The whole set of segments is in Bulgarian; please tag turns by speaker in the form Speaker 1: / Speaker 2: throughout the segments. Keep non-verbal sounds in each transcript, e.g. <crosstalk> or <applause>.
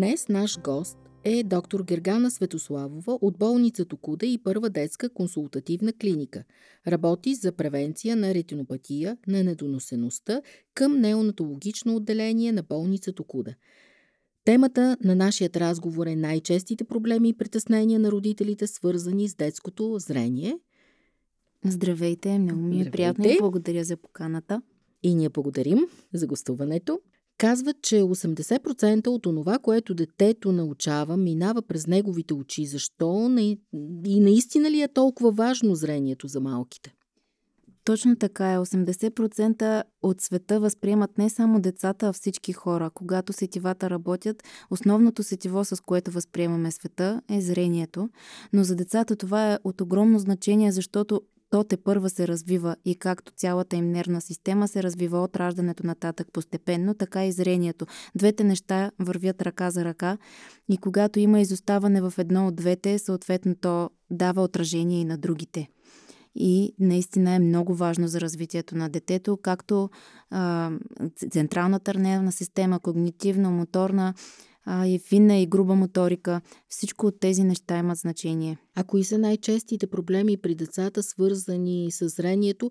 Speaker 1: Днес наш гост е доктор Гергана Светославова от болница Токуда и първа детска консултативна клиника. Работи за превенция на ретинопатия, на недоносеността към неонатологично отделение на болница Токуда. Темата на нашият разговор е най-честите проблеми и притеснения на родителите, свързани с детското зрение.
Speaker 2: Здравейте, много ми е
Speaker 1: Здравейте.
Speaker 2: приятно и благодаря за поканата.
Speaker 1: И ние благодарим за гостуването. Казват, че 80% от онова, което детето научава, минава през неговите очи. Защо? И наистина ли е толкова важно зрението за малките?
Speaker 2: Точно така е. 80% от света възприемат не само децата, а всички хора. Когато сетивата работят, основното сетиво, с което възприемаме света, е зрението. Но за децата това е от огромно значение, защото то те първа се развива и както цялата им нервна система се развива от раждането нататък постепенно, така и зрението. Двете неща вървят ръка за ръка и когато има изоставане в едно от двете, съответно то дава отражение и на другите. И наистина е много важно за развитието на детето, както а, централната нервна система, когнитивна, моторна, а, и финна и груба моторика. Всичко от тези неща имат значение.
Speaker 1: А кои са най-честите проблеми при децата, свързани с зрението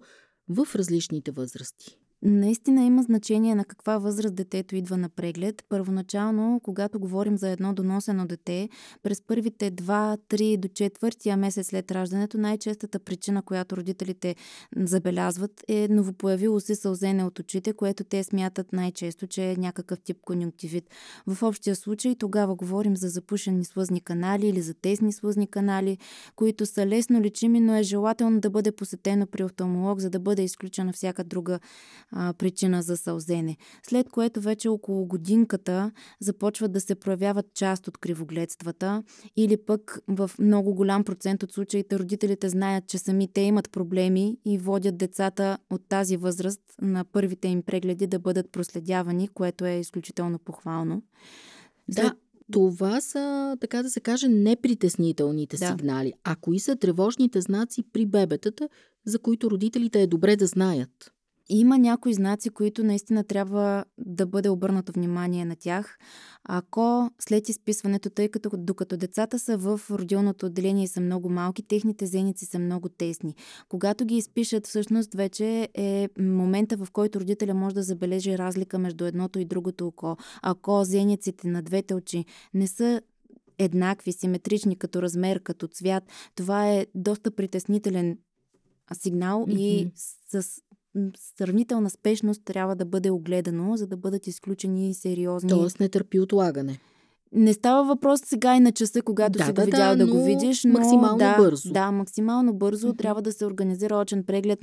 Speaker 1: в различните възрасти?
Speaker 2: Наистина има значение на каква възраст детето идва на преглед. Първоначално, когато говорим за едно доносено дете, през първите 2-3 до четвъртия месец след раждането, най-честата причина, която родителите забелязват е новопоявило се сълзене от очите, което те смятат най-често, че е някакъв тип конюнктивит. В общия случай тогава говорим за запушени слъзни канали или за тесни слъзни канали, които са лесно лечими, но е желателно да бъде посетено при офталмолог, за да бъде изключена всяка друга а, причина за сълзене. След което вече около годинката започват да се проявяват част от кривогледствата или пък в много голям процент от случаите родителите знаят, че сами те имат проблеми и водят децата от тази възраст на първите им прегледи да бъдат проследявани, което е изключително похвално.
Speaker 1: Да, това са, така да се каже, непритеснителните
Speaker 2: Да.
Speaker 1: сигнали. А кои са тревожните знаци при бебетата, за които родителите е добре да знаят?
Speaker 2: Има някои знаци, които наистина трябва да бъде обърнато внимание на тях. Ако след изписването, тъй като докато децата са в родилното отделение и са много малки, техните зеници са много тесни. Когато ги изпишат, всъщност вече е момента, в който родителя може да забележи разлика между едното и другото око. Ако зениците на двете очи не са еднакви, симетрични като размер, като цвят, това е доста притеснителен сигнал
Speaker 1: Мгм.
Speaker 2: и с сравнителна спешност трябва да бъде огледано, за да бъдат изключени сериозни.
Speaker 1: Тоест не търпи отлагане.
Speaker 2: Не става въпрос сега и на часа, когато
Speaker 1: Да,
Speaker 2: си го
Speaker 1: да,
Speaker 2: видял
Speaker 1: да,
Speaker 2: да, го видиш, но
Speaker 1: максимално
Speaker 2: да,
Speaker 1: бързо.
Speaker 2: Да, максимално бързо
Speaker 1: Мгм.
Speaker 2: трябва да се организира очен преглед,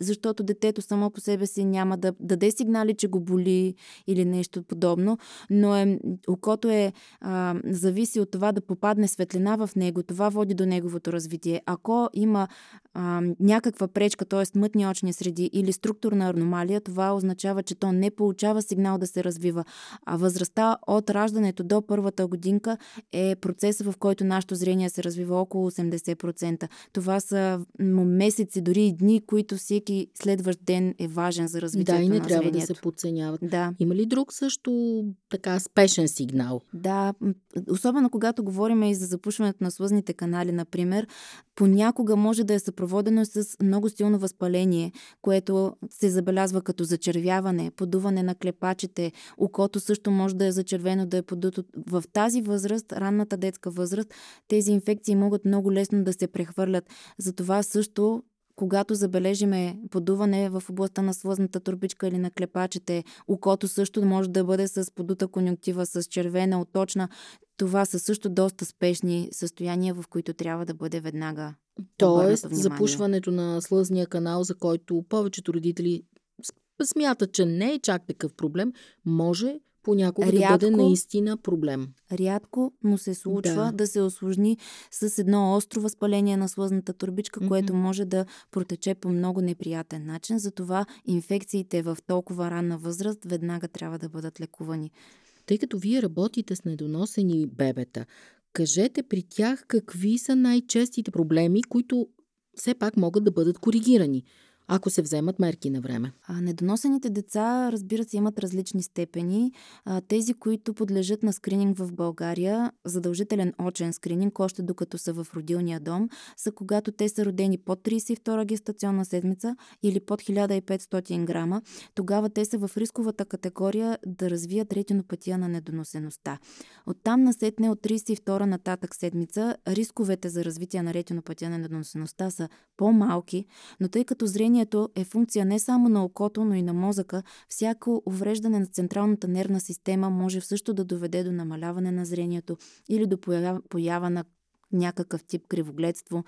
Speaker 2: защото детето само по себе си няма да даде сигнали, че го боли или нещо подобно, но е, окото е а, зависи от това да попадне светлина в него, това води до неговото развитие. Ако има а, някаква пречка, т.е. мътни очни среди или структурна аномалия, това означава, че то не получава сигнал да се развива. А възрастта от раждането до първата годинка е процеса, в който нашето зрение се развива около 80%. Това са месеци, дори и дни, които всеки следващ ден е важен за развитието
Speaker 1: Да, и не
Speaker 2: на
Speaker 1: трябва да
Speaker 2: зрението.
Speaker 1: се подценяват.
Speaker 2: Да,
Speaker 1: Има ли друг също така спешен сигнал?
Speaker 2: да. Особено когато говорим и за запушването на слъзните канали, например, понякога може да е съпроводено с много силно възпаление, което се забелязва като зачервяване, подуване на клепачите, окото също може да е зачервено, да е подуто. В тази възраст, ранната детска възраст, тези инфекции могат много лесно да се прехвърлят. Затова също когато забележиме подуване в областта на слъзната турбичка или на клепачите, окото също може да бъде с подута конюнктива, с червена, оточна. Това са също доста спешни състояния, в които трябва да бъде веднага.
Speaker 1: Тоест, запушването на слъзния канал, за който повечето родители смятат, че не е чак такъв проблем, може понякога рядко, да бъде наистина проблем.
Speaker 2: Рядко, но се случва да, да се осложни с едно остро възпаление на слъзната турбичка, mm-hmm. което може да протече по много неприятен начин. Затова инфекциите в толкова ранна възраст веднага трябва да бъдат лекувани.
Speaker 1: Тъй като вие работите с недоносени бебета, кажете при тях какви са най-честите проблеми, които все пак могат да бъдат коригирани ако се вземат мерки на време.
Speaker 2: А, недоносените деца, разбира се, имат различни степени. А, тези, които подлежат на скрининг в България, задължителен очен скрининг, още докато са в родилния дом, са когато те са родени под 32 гестационна седмица или под 1500 грама. Тогава те са в рисковата категория да развият ретинопатия на недоносеността. Оттам насетне от 32 нататък седмица рисковете за развитие на ретинопатия на недоносеността са по-малки, но тъй като зрение Зрението е функция не само на окото, но и на мозъка. Всяко увреждане на централната нервна система може също да доведе до намаляване на зрението или до поява, поява на някакъв тип кривогледство.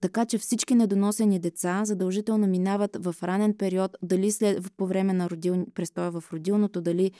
Speaker 2: Така че всички недоносени деца задължително минават в ранен период, дали след, по време на родил, престоя в родилното, дали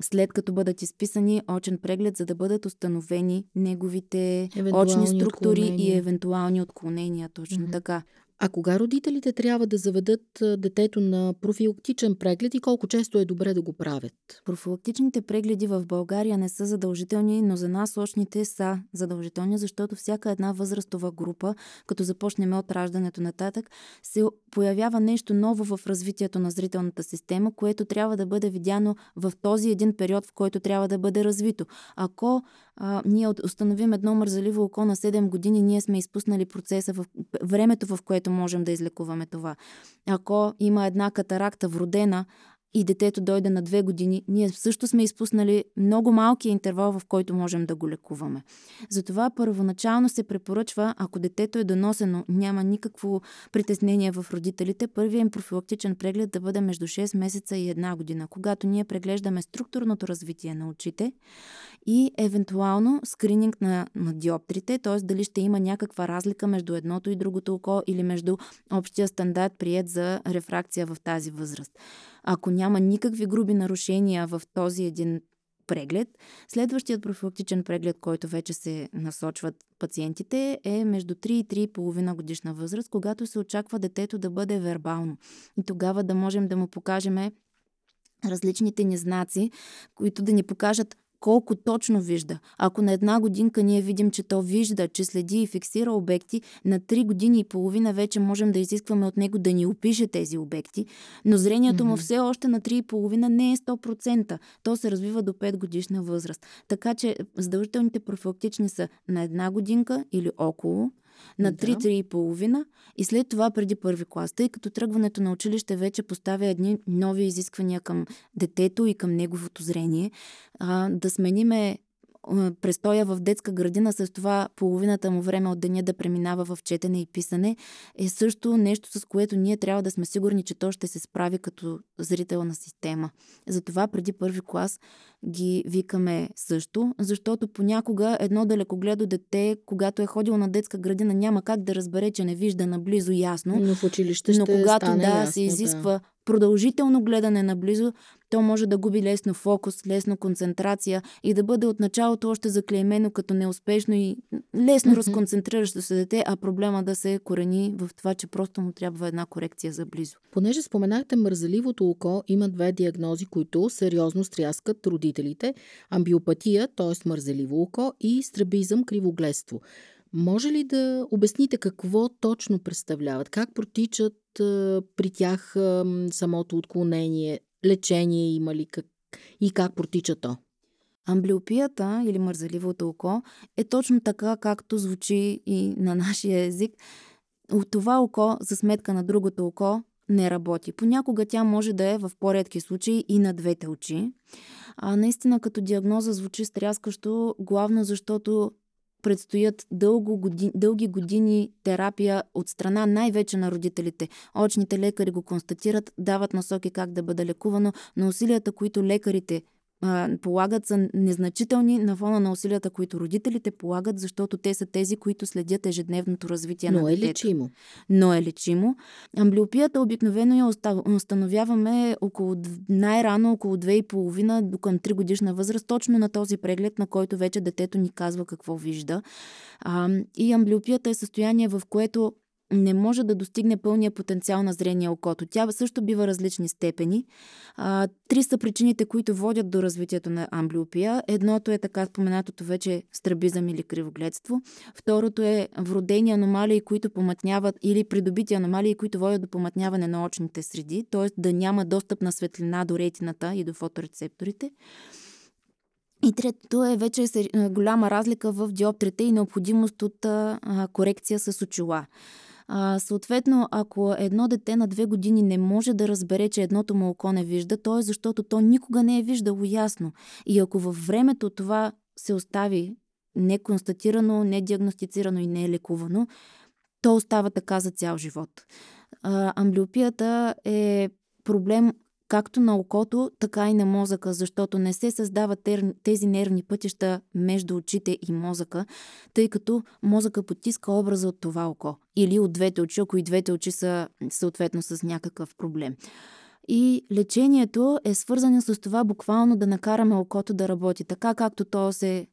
Speaker 2: след като бъдат изписани очен преглед, за да бъдат установени неговите очни структури и евентуални отклонения. Точно mm-hmm. така.
Speaker 1: А кога родителите трябва да заведат детето на профилактичен преглед и колко често е добре да го правят?
Speaker 2: Профилактичните прегледи в България не са задължителни, но за нас очните са задължителни, защото всяка една възрастова група, като започнем от раждането нататък, се появява нещо ново в развитието на зрителната система, което трябва да бъде видяно в този един период, в който трябва да бъде развито. Ако а, ние установим едно мързаливо око на 7 години, ние сме изпуснали процеса в времето, в което можем да излекуваме това. Ако има една катаракта вродена, и детето дойде на две години, ние също сме изпуснали много малкия интервал, в който можем да го лекуваме. Затова първоначално се препоръчва, ако детето е доносено, няма никакво притеснение в родителите, първият им профилактичен преглед да бъде между 6 месеца и една година, когато ние преглеждаме структурното развитие на очите и евентуално скрининг на, на диоптрите, т.е. дали ще има някаква разлика между едното и другото око или между общия стандарт прият за рефракция в тази възраст. Ако няма никакви груби нарушения в този един преглед. Следващият профилактичен преглед, който вече се насочват пациентите, е между 3 и 3,5 годишна възраст, когато се очаква детето да бъде вербално. И тогава да можем да му покажем различните ни знаци, които да ни покажат колко точно вижда. Ако на една годинка ние видим, че то вижда, че следи и фиксира обекти, на три години и половина вече можем да изискваме от него да ни опише тези обекти, но зрението mm-hmm. му все още на три и половина не е 100%. То се развива до 5 годишна възраст. Така че задължителните профилактични са на една годинка или около, на 3-3,5 да. и след това преди първи клас, тъй като тръгването на училище вече поставя едни нови изисквания към детето и към неговото зрение. А, да смениме престоя в детска градина, с това половината му време от деня да преминава в четене и писане, е също нещо, с което ние трябва да сме сигурни, че то ще се справи като зрителна система. Затова преди първи клас ги викаме също, защото понякога едно далекогледо дете, когато е ходило на детска градина, няма как да разбере, че не вижда наблизо ясно.
Speaker 1: Но в училище
Speaker 2: Но когато
Speaker 1: да,
Speaker 2: ясно, се изисква да продължително гледане наблизо, то може да губи лесно фокус, лесно концентрация и да бъде от началото още заклеймено като неуспешно и лесно mm-hmm. разконцентриращо се дете, а проблема да се корени в това, че просто му трябва една корекция за близо.
Speaker 1: Понеже споменахте мързаливото око, има две диагнози, които сериозно стряскат родителите. Амбиопатия, т.е. мързаливо око и страбизъм, кривогледство. Може ли да обясните какво точно представляват? Как протичат при тях самото отклонение, лечение има ли как, и как протича то?
Speaker 2: Амблиопията или мързаливото око е точно така, както звучи и на нашия език. Това око за сметка на другото око не работи. Понякога тя може да е в по-редки случаи и на двете очи. А наистина като диагноза звучи стряскащо, главно защото предстоят дълго години, дълги години терапия от страна най-вече на родителите. Очните лекари го констатират, дават насоки как да бъде лекувано, но усилията, които лекарите полагат са незначителни на фона на усилията, които родителите полагат, защото те са тези, които следят ежедневното развитие
Speaker 1: Но
Speaker 2: на
Speaker 1: е
Speaker 2: детето.
Speaker 1: лечимо.
Speaker 2: Но е лечимо. Амблиопията обикновено я установяваме около, най-рано около 2,5 до към 3 годишна възраст, точно на този преглед, на който вече детето ни казва какво вижда. И амблиопията е състояние, в което не може да достигне пълния потенциал на зрение окото. Тя също бива различни степени. А, три са причините, които водят до развитието на амблиопия. Едното е така споменатото вече страбизъм или кривогледство. Второто е вродени аномалии, които помътняват или придобити аномалии, които водят до помътняване на очните среди, т.е. да няма достъп на светлина до ретината и до фоторецепторите. И третото е вече голяма разлика в диоптрите и необходимост от корекция с очила. А, съответно, ако едно дете на две години не може да разбере, че едното му око не вижда, то е защото то никога не е виждало ясно. И ако във времето това се остави неконстатирано, недиагностицирано и не е лекувано, то остава така за цял живот. А, амблиопията е проблем както на окото, така и на мозъка, защото не се създават тези нервни пътища между очите и мозъка, тъй като мозъка потиска образа от това око или от двете очи, ако и двете очи са съответно с някакъв проблем. И лечението е свързано с това буквално да накараме окото да работи. Така както то се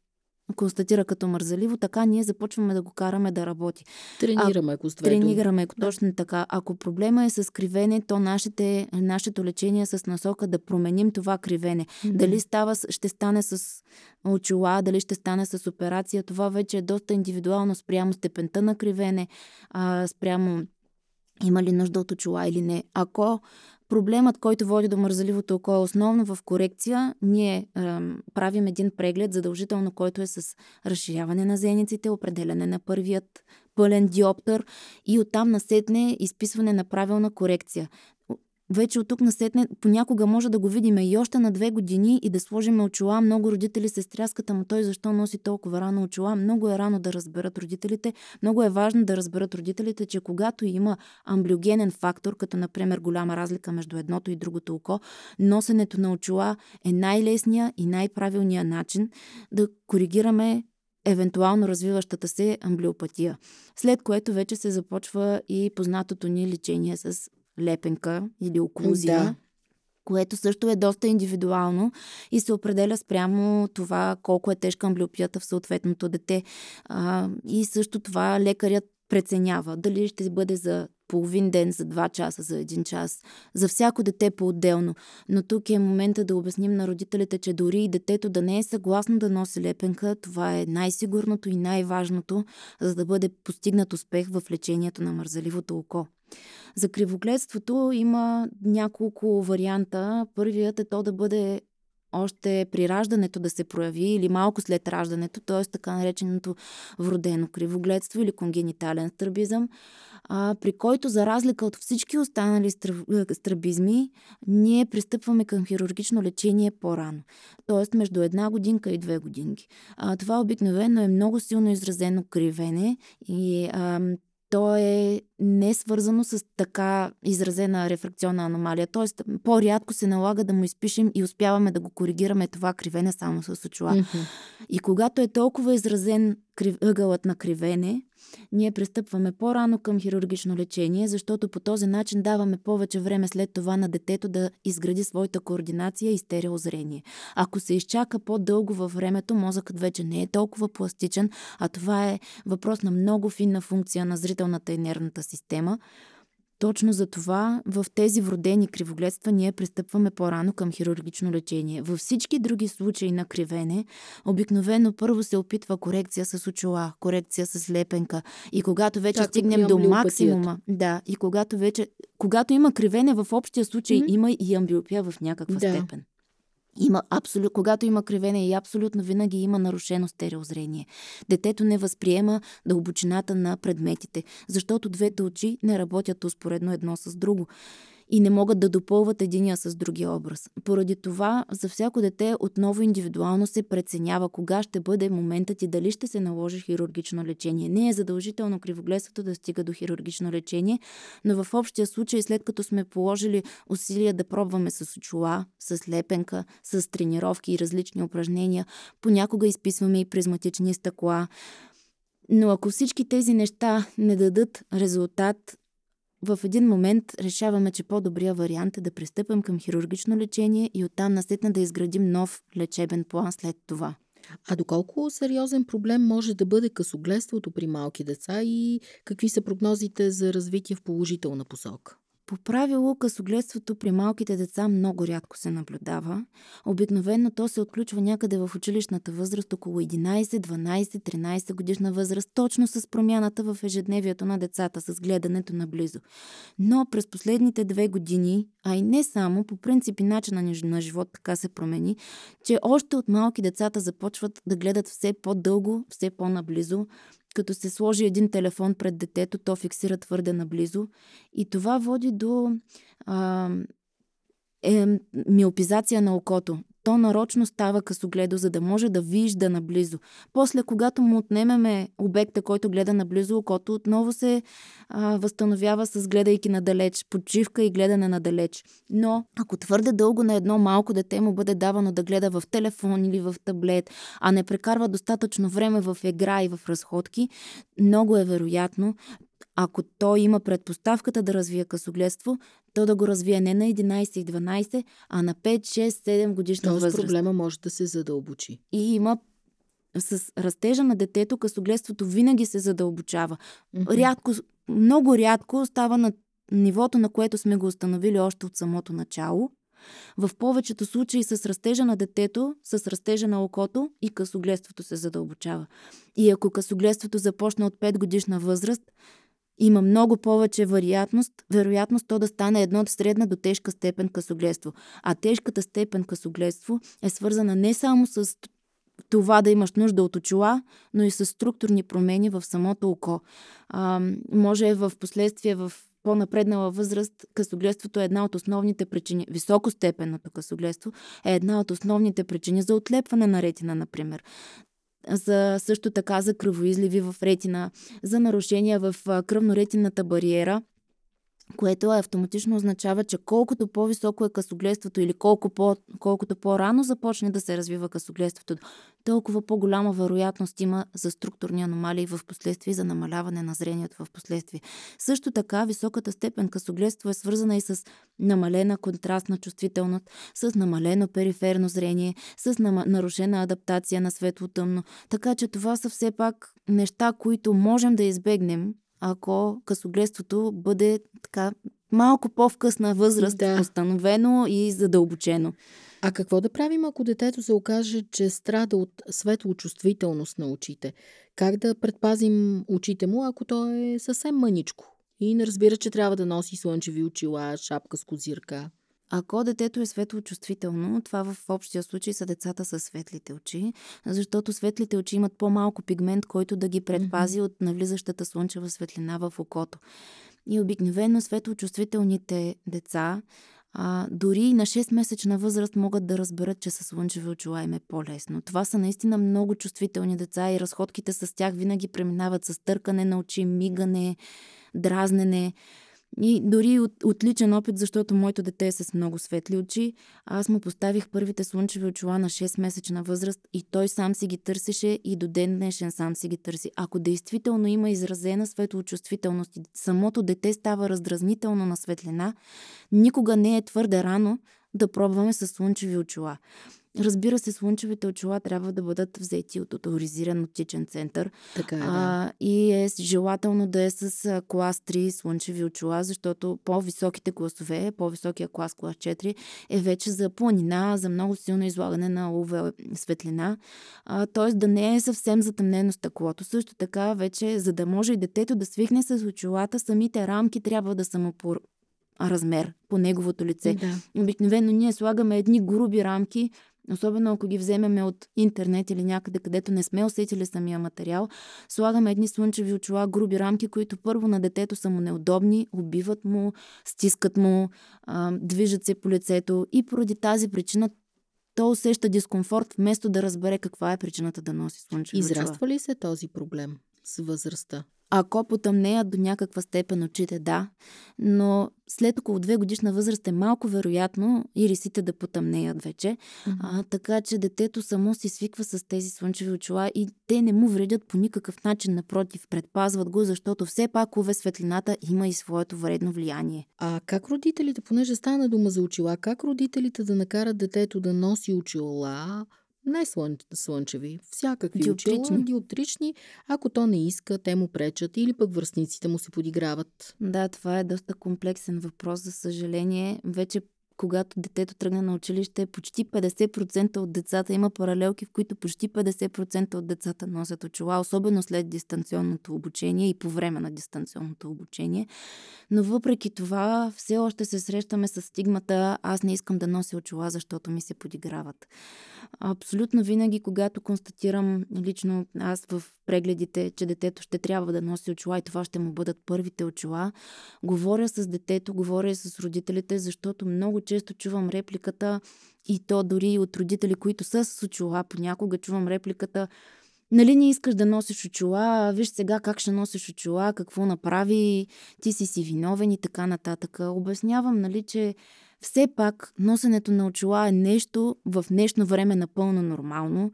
Speaker 2: констатира като мързаливо, така ние започваме да го караме да работи.
Speaker 1: Тренираме го
Speaker 2: Тренираме го, точно да. така. Ако проблема е с кривене, то нашите, нашето лечение е с насока да променим това кривене. Mm-hmm. Дали става, ще стане с очила, дали ще стане с операция, това вече е доста индивидуално спрямо степента на кривене, а, спрямо има ли нужда от очила или не. Ако Проблемът, който води до мързаливото око е основно в корекция. Ние е, правим един преглед, задължително, който е с разширяване на зениците, определяне на първият пълен диоптър и оттам насетне изписване на правилна корекция вече от тук насетне понякога може да го видим и още на две години и да сложим очила. Много родители се стряскат, ама той защо носи толкова рано очила? Много е рано да разберат родителите. Много е важно да разберат родителите, че когато има амблиогенен фактор, като например голяма разлика между едното и другото око, носенето на очила е най-лесния и най-правилният начин да коригираме евентуално развиващата се амблиопатия. След което вече се започва и познатото ни лечение с лепенка или оклузия. Да което също е доста индивидуално и се определя спрямо това колко е тежка амблиопията в съответното дете. А, и също това лекарят преценява дали ще бъде за половин ден, за два часа, за един час. За всяко дете по-отделно. Но тук е момента да обясним на родителите, че дори и детето да не е съгласно да носи лепенка, това е най-сигурното и най-важното, за да бъде постигнат успех в лечението на мързаливото око. За кривогледството има няколко варианта. Първият е то да бъде още при раждането да се прояви или малко след раждането, т.е. така нареченото вродено кривогледство или конгенитален страбизъм, а, при който за разлика от всички останали е, страбизми, ние пристъпваме към хирургично лечение по-рано, т.е. между една годинка и две годинки. А, това обикновено е много силно изразено кривене и а, то е не свързано с така изразена рефракционна аномалия. Тоест, по-рядко се налага да му изпишем и успяваме да го коригираме това кривене само с очила. Mm-hmm. И когато е толкова изразен ъгълът на кривене, ние пристъпваме по-рано към хирургично лечение, защото по този начин даваме повече време след това на детето да изгради своята координация и стереозрение. Ако се изчака по-дълго във времето, мозъкът вече не е толкова пластичен, а това е въпрос на много финна функция на зрителната и нервната система, точно за това в тези вродени кривогледства ние пристъпваме по-рано към хирургично лечение. Във всички други случаи на кривене, обикновено първо се опитва корекция с очила, корекция с лепенка. И когато вече Както стигнем до максимума, да, и когато вече, когато има кривене, в общия случай mm-hmm. има и амбиопия в някаква да. степен. Има абсолют, когато има кривене и абсолютно винаги има нарушено стереозрение. Детето не възприема дълбочината на предметите, защото двете очи не работят успоредно едно с друго. И не могат да допълват единия с другия образ. Поради това за всяко дете отново индивидуално се преценява кога ще бъде моментът и дали ще се наложи хирургично лечение. Не е задължително кривогледството да стига до хирургично лечение, но в общия случай, след като сме положили усилия да пробваме с очила, с лепенка, с тренировки и различни упражнения, понякога изписваме и призматични стъкла, но ако всички тези неща не дадат резултат, в един момент решаваме, че по-добрия вариант е да пристъпим към хирургично лечение и оттам насетна да изградим нов лечебен план след това.
Speaker 1: А доколко сериозен проблем може да бъде късогледството при малки деца и какви са прогнозите за развитие в положителна посока?
Speaker 2: По правило, късогледството при малките деца много рядко се наблюдава. Обикновено то се отключва някъде в училищната възраст около 11, 12, 13 годишна възраст, точно с промяната в ежедневието на децата, с гледането наблизо. Но през последните две години, а и не само, по принцип и начина на живот така се промени, че още от малки децата започват да гледат все по-дълго, все по-наблизо, като се сложи един телефон пред детето, то фиксира твърде наблизо. И това води до а, е, миопизация на окото то нарочно става късогледо, за да може да вижда наблизо. После, когато му отнемеме обекта, който гледа наблизо, окото отново се а, възстановява с гледайки надалеч, почивка и гледане надалеч. Но ако твърде дълго на едно малко дете му бъде давано да гледа в телефон или в таблет, а не прекарва достатъчно време в игра и в разходки, много е вероятно ако той има предпоставката да развие късогледство, то да го развие не на 11 и 12, а на 5, 6, 7 годишна
Speaker 1: Тоест
Speaker 2: възраст.
Speaker 1: проблема може да се задълбочи.
Speaker 2: И има с растежа на детето късогледството винаги се задълбочава. Mm-hmm. Рядко, много рядко става на нивото, на което сме го установили още от самото начало. В повечето случаи с растежа на детето, с растежа на окото и късогледството се задълбочава. И ако късогледството започне от 5 годишна възраст, има много повече вероятност, вероятност то да стане едно от средна до тежка степен късогледство. А тежката степен късогледство е свързана не само с това да имаш нужда от очила, но и с структурни промени в самото око. А, може в последствие в по-напреднала възраст късогледството е една от основните причини, високостепенното късогледство е една от основните причини за отлепване на ретина, например за също така за кръвоизливи в ретина, за нарушения в кръвноретинната бариера, което автоматично означава, че колкото по-високо е късогледството или колко по, колкото по-рано започне да се развива късогледството, толкова по-голяма вероятност има за структурни аномалии в последствие за намаляване на зрението в последствие. Също така, високата степен късогледство е свързана и с намалена контрастна чувствителност, с намалено периферно зрение, с нарушена адаптация на светло-тъмно. Така че това са все пак неща, които можем да избегнем, ако късогледството бъде така малко по-вкъсна възраст, да. установено и задълбочено.
Speaker 1: А какво да правим, ако детето се окаже, че страда от светлочувствителност на очите? Как да предпазим очите му, ако то е съвсем мъничко и не разбира, че трябва да носи слънчеви очила, шапка с козирка?
Speaker 2: Ако детето е светлочувствително, това в общия случай са децата с светлите очи, защото светлите очи имат по-малко пигмент, който да ги предпази mm-hmm. от навлизащата слънчева светлина в окото. И обикновено светлочувствителните деца а, дори и на 6-месечна възраст могат да разберат, че с слънчеви очила им е по-лесно. Това са наистина много чувствителни деца и разходките с тях винаги преминават с търкане на очи, мигане, дразнене. И дори от, от личен опит, защото моето дете е с много светли очи, аз му поставих първите слънчеви очила на 6-месечна възраст и той сам си ги търсеше и до ден днешен сам си ги търси. Ако действително има изразена светлочувствителност и самото дете става раздразнително на светлина, никога не е твърде рано да пробваме с слънчеви очила. Разбира се, слънчевите очила трябва да бъдат взети от авторизиран оптичен център.
Speaker 1: Така е, да.
Speaker 2: а, и е желателно да е с клас 3 слънчеви очила, защото по-високите класове, по-високия клас, клас 4, е вече за планина, за много силно излагане на УВ светлина. Т.е. да не е съвсем затъмнено стъклото. Също така, вече, за да може и детето да свикне с очилата, самите рамки трябва да са му по размер по неговото лице.
Speaker 1: Да.
Speaker 2: Обикновено ние слагаме едни груби рамки, особено ако ги вземеме от интернет или някъде, където не сме усетили самия материал, слагаме едни слънчеви очила, груби рамки, които първо на детето са му неудобни, убиват му, стискат му, движат се по лицето и поради тази причина то усеща дискомфорт, вместо да разбере каква е причината да носи слънчеви очила.
Speaker 1: Израства ли се този проблем с възрастта?
Speaker 2: Ако потъмнеят до някаква степен очите, да. Но след около две годишна възраст е малко вероятно и рисите да потъмнеят вече. Mm-hmm. А, така че детето само си свиква с тези слънчеви очила и те не му вредят по никакъв начин. Напротив, предпазват го, защото все пак уве светлината има и своето вредно влияние.
Speaker 1: А как родителите, понеже стана дума за очила, как родителите да накарат детето да носи очила, не слън, слънчеви, всякакви диоптрични. очила, диоптрични. Ако то не иска, те му пречат или пък връзниците му се подиграват.
Speaker 2: Да, това е доста комплексен въпрос, за съжаление. Вече когато детето тръгне на училище, почти 50% от децата има паралелки, в които почти 50% от децата носят очила, особено след дистанционното обучение и по време на дистанционното обучение. Но въпреки това, все още се срещаме с стигмата аз не искам да нося очила, защото ми се подиграват. Абсолютно винаги, когато констатирам лично аз в прегледите, че детето ще трябва да носи очила и това ще му бъдат първите очила, говоря с детето, говоря с родителите, защото много често чувам репликата и то дори от родители, които са с очила, понякога чувам репликата Нали не искаш да носиш очила, виж сега как ще носиш очила, какво направи, ти си си виновен и така нататък. Обяснявам, нали, че все пак носенето на очила е нещо в днешно време напълно нормално,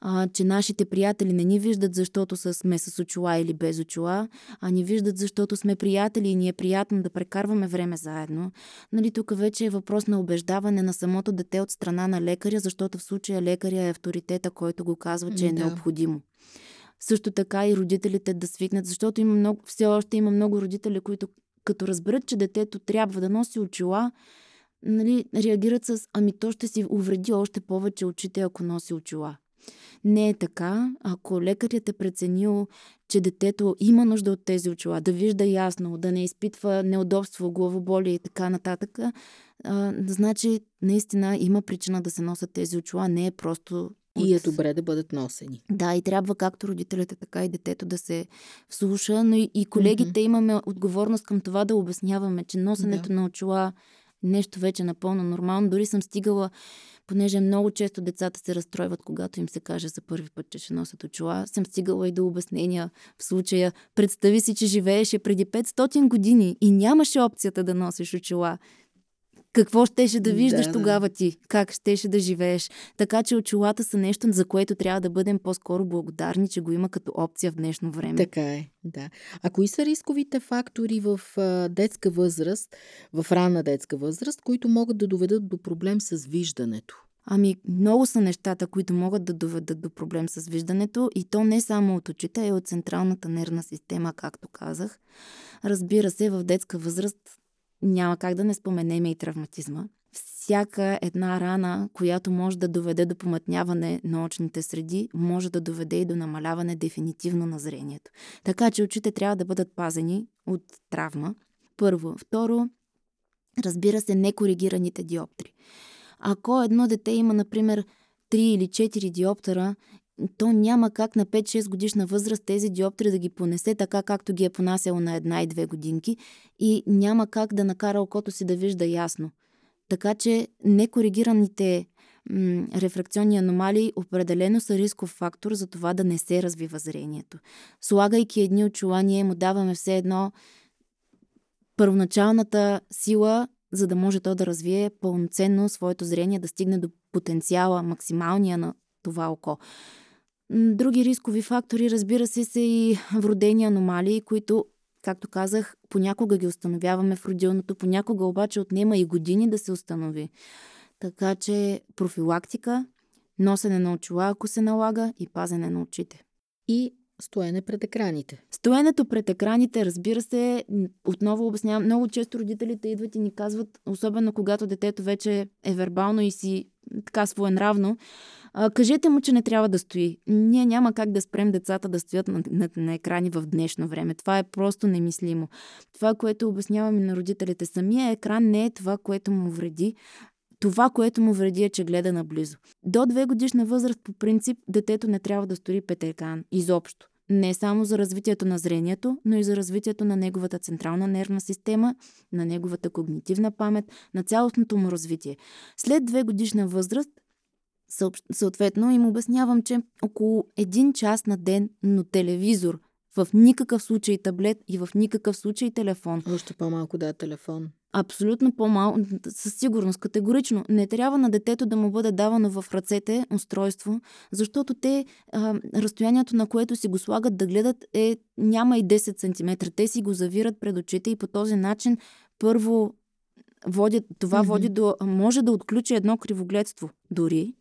Speaker 2: а, че нашите приятели не ни виждат, защото сме с очила или без очила, а ни виждат, защото сме приятели и ни е приятно да прекарваме време заедно. Нали, тук вече е въпрос на убеждаване на самото дете от страна на лекаря, защото в случая лекаря е авторитета, който го казва, че е да. необходимо също така и родителите да свикнат, защото има много, все още има много родители, които като разберат, че детето трябва да носи очила, нали, реагират с ами то ще си увреди още повече очите, ако носи очила. Не е така. Ако лекарят е преценил, че детето има нужда от тези очила, да вижда ясно, да не изпитва неудобство, главоболие и така нататък, а, значи наистина има причина да се носят тези очила, не е просто
Speaker 1: и е добре да бъдат носени.
Speaker 2: Да, и трябва както родителите, така и детето да се вслуша, но и, колегите mm-hmm. имаме отговорност към това да обясняваме, че носенето да. на очила нещо вече напълно нормално. Дори съм стигала, понеже много често децата се разстройват, когато им се каже за първи път, че ще носят очила. Съм стигала и до обяснения в случая. Представи си, че живееше преди 500 години и нямаше опцията да носиш очила. Какво щеше да виждаш да, тогава ти? Как щеше да живееш? Така че очилата са нещо, за което трябва да бъдем по-скоро благодарни, че го има като опция в днешно време.
Speaker 1: Така е, да. А кои са рисковите фактори в а, детска възраст, в ранна детска възраст, които могат да доведат до проблем с виждането?
Speaker 2: Ами, много са нещата, които могат да доведат до проблем с виждането и то не само от очите, а и от централната нервна система, както казах. Разбира се, в детска възраст няма как да не споменем и травматизма. Всяка една рана, която може да доведе до помътняване на очните среди, може да доведе и до намаляване дефинитивно на зрението. Така че очите трябва да бъдат пазени от травма. Първо. Второ, разбира се, некоригираните диоптри. Ако едно дете има, например, 3 или 4 диоптера то няма как на 5-6 годишна възраст тези диоптри да ги понесе така, както ги е понасяло на една и две годинки и няма как да накара окото си да вижда ясно. Така че некоригираните м- рефракционни аномалии определено са рисков фактор за това да не се развива зрението. Слагайки едни очила, ние му даваме все едно първоначалната сила, за да може то да развие пълноценно своето зрение, да стигне до потенциала, максималния на това око. Други рискови фактори, разбира се, са и вродени аномалии, които, както казах, понякога ги установяваме в родилното, понякога обаче отнема и години да се установи. Така че профилактика, носене на очила, ако се налага, и пазене на очите.
Speaker 1: И стоене пред екраните.
Speaker 2: Стоенето пред екраните, разбира се, отново обяснявам, много често родителите идват и ни казват, особено когато детето вече е вербално и си така своенравно, а, кажете му, че не трябва да стои. Ние няма как да спрем децата да стоят на, на, на екрани в днешно време. Това е просто немислимо. Това, което обясняваме на родителите, самия екран не е това, което му вреди. Това, което му вреди е, че гледа наблизо. До две годишна възраст, по принцип, детето не трябва да стори пред екран. Изобщо. Не само за развитието на зрението, но и за развитието на неговата централна нервна система, на неговата когнитивна памет, на цялостното му развитие. След две годишна възраст, съответно им обяснявам, че около един час на ден, но телевизор, в никакъв случай таблет и в никакъв случай телефон.
Speaker 1: Още по-малко да телефон.
Speaker 2: Абсолютно по-малко, със сигурност, категорично. Не трябва на детето да му бъде давано в ръцете устройство, защото те, а, разстоянието на което си го слагат да гледат е няма и 10 см. Те си го завират пред очите и по този начин първо води, това mm-hmm. води до, може да отключи едно кривогледство дори.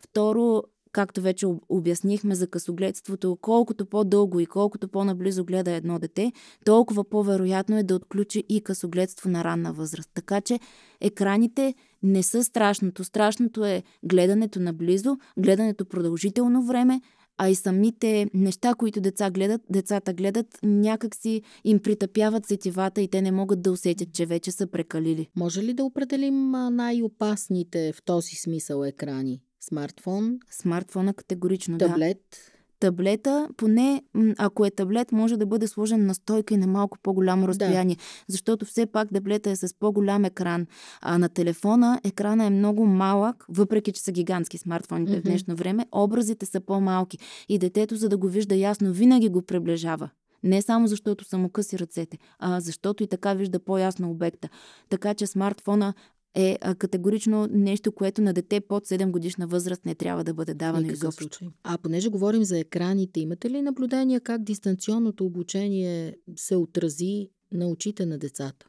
Speaker 2: Второ, както вече обяснихме за късогледството, колкото по-дълго и колкото по-наблизо гледа едно дете, толкова по-вероятно е да отключи и късогледство на ранна възраст. Така че екраните не са страшното. Страшното е гледането наблизо, гледането продължително време, а и самите неща, които деца гледат, децата гледат, някакси им притъпяват сетивата и те не могат да усетят, че вече са прекалили.
Speaker 1: Може ли да определим най-опасните в този смисъл екрани? Смартфон.
Speaker 2: Смартфона категорично,
Speaker 1: таблет.
Speaker 2: да. Таблета, поне ако е таблет, може да бъде сложен на стойка и на малко по-голямо разстояние. Да. Защото все пак таблета е с по-голям екран. А на телефона екрана е много малък, въпреки че са гигантски смартфоните mm-hmm. в днешно време, образите са по-малки. И детето, за да го вижда ясно, винаги го приближава. Не само защото са му къси ръцете, а защото и така вижда по-ясно обекта. Така че смартфона е а, категорично нещо, което на дете под 7 годишна възраст не трябва да бъде давано изобщо. Случай.
Speaker 1: А понеже говорим за екраните, имате ли наблюдения как дистанционното обучение се отрази на очите на децата?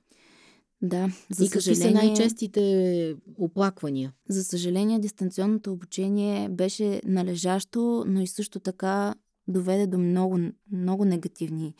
Speaker 2: Да, за
Speaker 1: и съжаление... са най-честите оплаквания?
Speaker 2: За съжаление, дистанционното обучение беше належащо, но и също така доведе до много, много негативни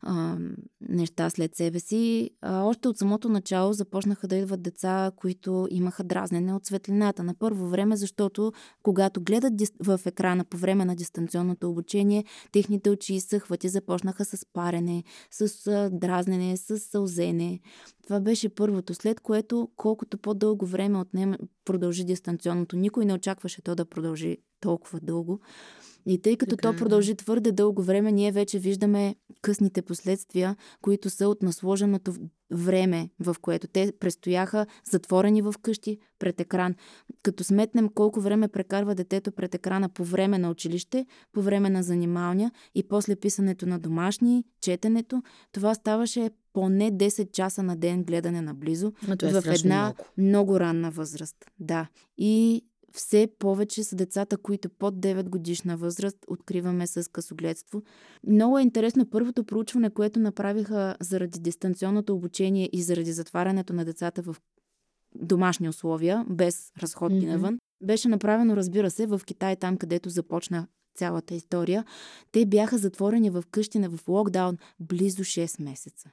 Speaker 2: а, неща след себе си. А, още от самото начало започнаха да идват деца, които имаха дразнене от светлината. На първо време, защото когато гледат в екрана по време на дистанционното обучение, техните очи изсъхват и започнаха с парене, с дразнене, с сълзене. Това беше първото, след което колкото по-дълго време отнема, продължи дистанционното. Никой не очакваше то да продължи толкова дълго. И тъй като така, то е, продължи твърде дълго време, ние вече виждаме късните последствия, които са от насложеното време, в което те престояха затворени в къщи пред екран. Като сметнем колко време прекарва детето пред екрана по време на училище, по време на занималния и после писането на домашни, четенето, това ставаше поне 10 часа на ден гледане наблизо
Speaker 1: е
Speaker 2: в една
Speaker 1: много.
Speaker 2: много ранна възраст. Да. И все повече са децата, които под 9 годишна възраст откриваме с късогледство. Много е интересно първото проучване, което направиха заради дистанционното обучение и заради затварянето на децата в домашни условия, без разходки mm-hmm. навън. Беше направено, разбира се, в Китай, там където започна цялата история. Те бяха затворени в къщина в локдаун близо 6 месеца.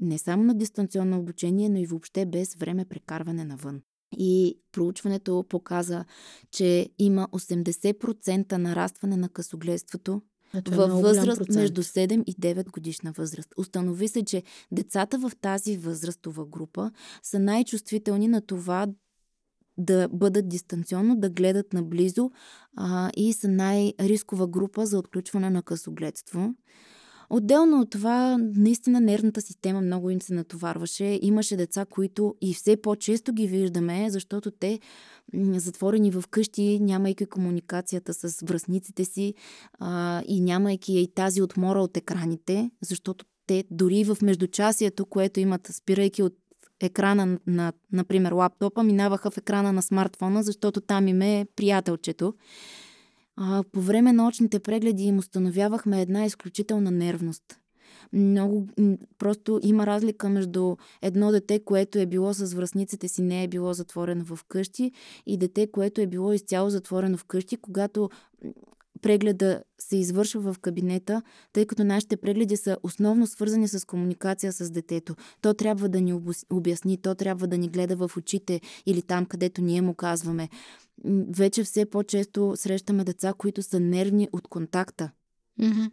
Speaker 2: Не само на дистанционно обучение, но и въобще без време прекарване навън. И проучването показа, че има 80% нарастване на късогледството
Speaker 1: е
Speaker 2: във възраст между 7 и 9 годишна възраст. Установи се, че децата в тази възрастова група са най-чувствителни на това да бъдат дистанционно, да гледат наблизо а, и са най-рискова група за отключване на късогледство. Отделно от това, наистина нервната система много им се натоварваше. Имаше деца, които и все по-често ги виждаме, защото те затворени в къщи, нямайки комуникацията с връзниците си а, и нямайки и тази отмора от екраните, защото те дори в междучасието, което имат, спирайки от екрана на, например, лаптопа, минаваха в екрана на смартфона, защото там им е приятелчето. А, по време на очните прегледи им установявахме една изключителна нервност. Много просто има разлика между едно дете, което е било с връзниците си, не е било затворено в къщи, и дете, което е било изцяло затворено в къщи, когато прегледа се извършва в кабинета, тъй като нашите прегледи са основно свързани с комуникация с детето. То трябва да ни обясни, то трябва да ни гледа в очите или там, където ние му казваме вече все по-често срещаме деца, които са нервни от контакта.
Speaker 1: Mm-hmm.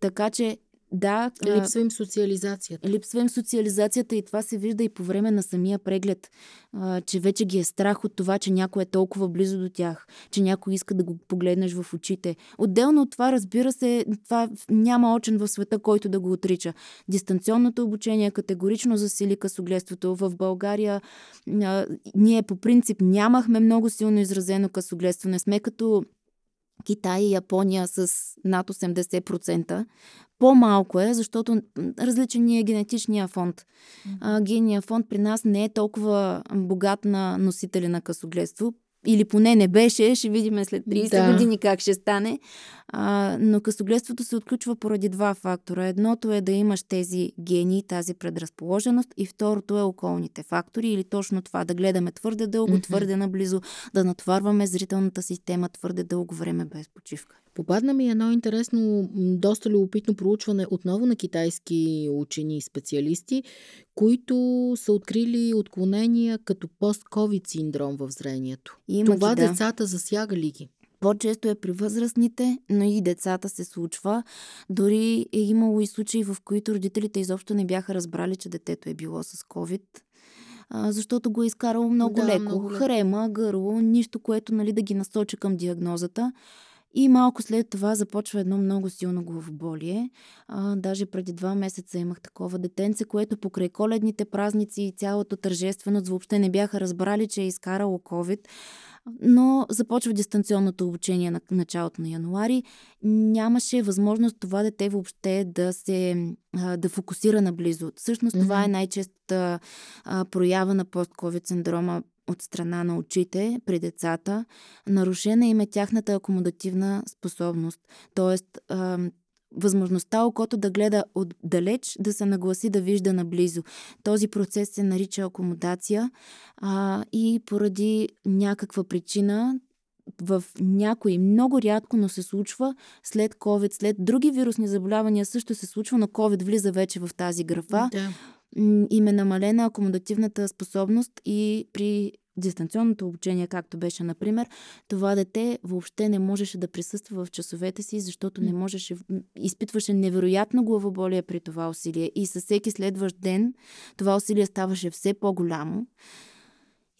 Speaker 2: Така че да.
Speaker 1: Липсва им социализацията.
Speaker 2: Липсва им социализацията и това се вижда и по време на самия преглед, а, че вече ги е страх от това, че някой е толкова близо до тях, че някой иска да го погледнеш в очите. Отделно от това, разбира се, това няма очен в света, който да го отрича. Дистанционното обучение категорично засили късогледството. В България а, ние по принцип нямахме много силно изразено късогледство. Не сме като Китай и Япония с над 80%. По-малко е, защото различен ни е генетичния фонд. Гения фонд при нас не е толкова богат на носители на късогледство или поне не беше, ще видим след 30 да. години как ще стане. А, но късогледството се отключва поради два фактора. Едното е да имаш тези гени, тази предразположеност и второто е околните фактори или точно това да гледаме твърде дълго, mm-hmm. твърде наблизо, да натоварваме зрителната система твърде дълго време без почивка.
Speaker 1: Попадна ми едно интересно, доста любопитно проучване отново на китайски учени и специалисти, които са открили отклонения като пост-ковид синдром в зрението. Има Това ги, да. децата засяга ли ги?
Speaker 2: По-често е при възрастните, но и децата се случва. Дори е имало и случаи, в които родителите изобщо не бяха разбрали, че детето е било с COVID защото го е изкарало много да, леко. Много. Хрема, гърло, нищо, което нали, да ги насочи към диагнозата. И малко след това започва едно много силно главоболие. А, даже преди два месеца имах такова детенце, което покрай коледните празници и цялата тържественост въобще не бяха разбрали, че е изкарало COVID. Но започва дистанционното обучение на началото на януари. Нямаше възможност това дете въобще да се да фокусира наблизо. Всъщност mm-hmm. това е най-честата проява на пост-ковид синдрома от страна на очите при децата, нарушена им е тяхната акомодативна способност. Тоест, възможността окото да гледа отдалеч, да се нагласи да вижда наблизо. Този процес се нарича акомодация а, и поради някаква причина в някои, много рядко, но се случва след COVID, след други вирусни заболявания също се случва, но COVID влиза вече в тази графа. Да им е намалена акомодативната способност и при дистанционното обучение, както беше, например, това дете въобще не можеше да присъства в часовете си, защото не можеше, изпитваше невероятно главоболие при това усилие. И със всеки следващ ден това усилие ставаше все по-голямо.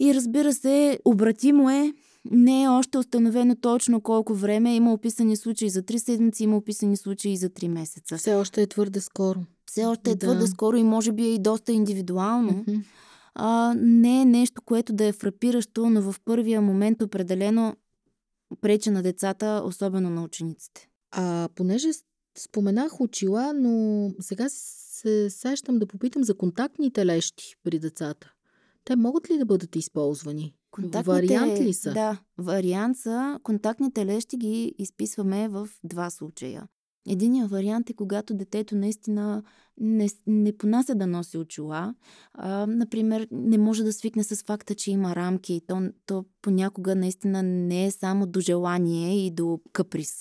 Speaker 2: И разбира се, обратимо е, не е още установено точно колко време. Има описани случаи за 3 седмици, има описани случаи за 3 месеца.
Speaker 1: Все още е твърде скоро
Speaker 2: все още е да. твърде скоро и може би е и доста индивидуално. Mm-hmm. А, не е нещо, което да е фрапиращо, но в първия момент определено прече на децата, особено на учениците.
Speaker 1: А понеже споменах очила, но сега се сещам да попитам за контактните лещи при децата. Те могат ли да бъдат използвани? Контактните, вариант ли са?
Speaker 2: Да, вариант са. Контактните лещи ги изписваме в два случая. Единият вариант е когато детето наистина не, не понася да носи очила. А, например, не може да свикне с факта, че има рамки. То, то понякога наистина не е само до желание и до каприз.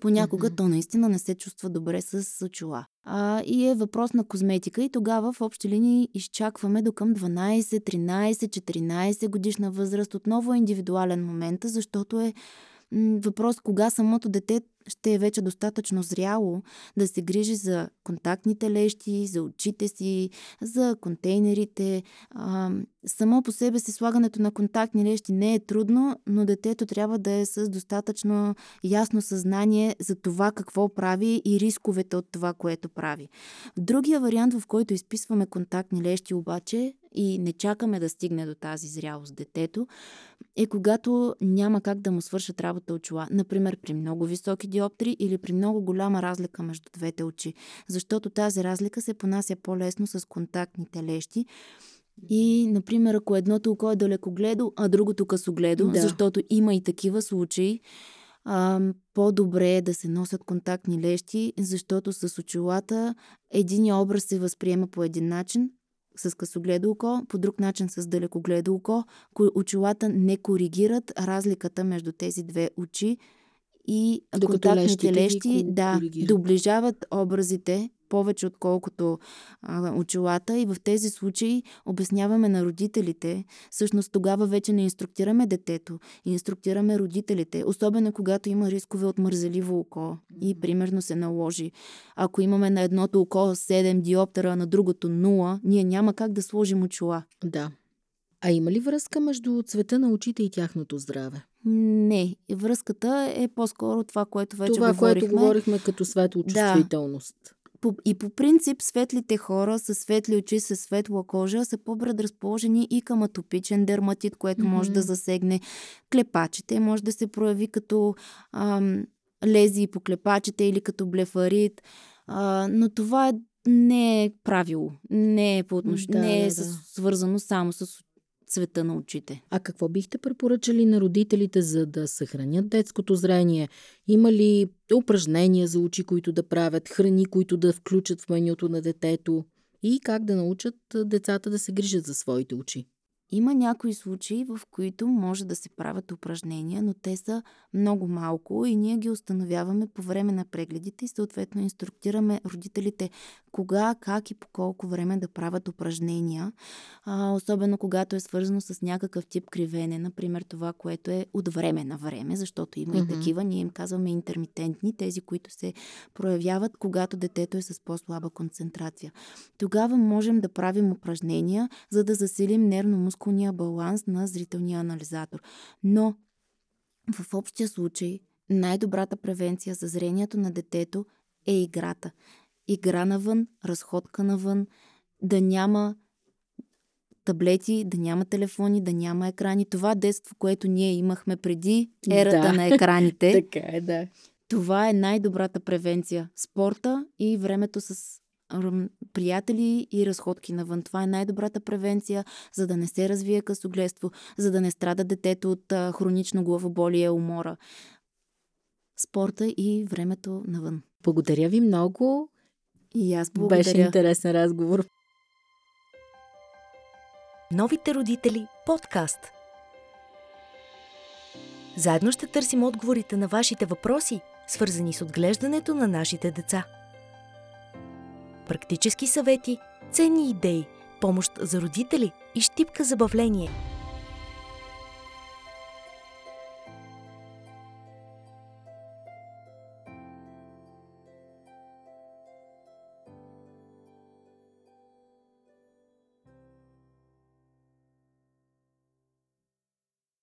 Speaker 2: Понякога mm-hmm. то наистина не се чувства добре с очила. А, и е въпрос на козметика и тогава в общи линии изчакваме до към 12, 13, 14 годишна възраст. Отново е индивидуален момент, защото е въпрос кога самото дете ще е вече достатъчно зряло да се грижи за контактните лещи, за очите си, за контейнерите. Само по себе си слагането на контактни лещи не е трудно, но детето трябва да е с достатъчно ясно съзнание за това какво прави и рисковете от това, което прави. Другия вариант, в който изписваме контактни лещи обаче и не чакаме да стигне до тази зрялост детето, е когато няма как да му свършат работа очила. Например, при много високи диоптри или при много голяма разлика между двете очи. Защото тази разлика се понася по-лесно с контактните лещи. И, например, ако едното око е далекогледо, а другото късогледо, да. защото има и такива случаи, а, по-добре е да се носят контактни лещи, защото с очилата един образ се възприема по един начин, с късогледо око, по друг начин с далекогледо око. Очилата не коригират разликата между тези две очи и Докато контактните лещи да доближават образите повече, отколкото а, очилата. И в тези случаи обясняваме на родителите. Всъщност тогава вече не инструктираме детето, инструктираме родителите. Особено когато има рискове от мързеливо око. И примерно се наложи. Ако имаме на едното око 7 диоптера, а на другото 0, ние няма как да сложим очила.
Speaker 1: Да. А има ли връзка между цвета на очите и тяхното здраве?
Speaker 2: Не. Връзката е по-скоро това, което вече
Speaker 1: това,
Speaker 2: говорихме.
Speaker 1: което говорихме като светлочувствителност.
Speaker 2: Да. И по принцип светлите хора с светли очи, с светла кожа са по-предразположени и към атопичен дерматит, което mm-hmm. може да засегне клепачите, може да се прояви като ам, лези по клепачите или като блефарит. А, но това не е правило. Не е, по отнош... да, не е да, да. свързано само с цвета на очите.
Speaker 1: А какво бихте препоръчали на родителите, за да съхранят детското зрение? Има ли упражнения за очи, които да правят, храни, които да включат в менюто на детето? И как да научат децата да се грижат за своите очи?
Speaker 2: Има някои случаи, в които може да се правят упражнения, но те са много малко и ние ги установяваме по време на прегледите и съответно инструктираме родителите кога, как и по колко време да правят упражнения, а, особено когато е свързано с някакъв тип кривене, например това, което е от време на време, защото има mm-hmm. и такива, ние им казваме интермитентни, тези, които се проявяват, когато детето е с по-слаба концентрация. Тогава можем да правим упражнения, за да засилим нервно-мускулния баланс на зрителния анализатор. Но в общия случай най-добрата превенция за зрението на детето е играта игра навън, разходка навън, да няма таблети, да няма телефони, да няма екрани. Това детство, което ние имахме преди ерата да. на екраните. <laughs>
Speaker 1: така е, да.
Speaker 2: Това е най-добрата превенция. Спорта и времето с приятели и разходки навън. Това е най-добрата превенция, за да не се развие късогледство, за да не страда детето от хронично главоболие, умора. Спорта и времето навън.
Speaker 1: Благодаря ви много.
Speaker 2: И аз благодаря.
Speaker 1: Беше интересен разговор.
Speaker 3: Новите родители подкаст. Заедно ще търсим отговорите на вашите въпроси, свързани с отглеждането на нашите деца. Практически съвети, ценни идеи, помощ за родители и щипка забавление –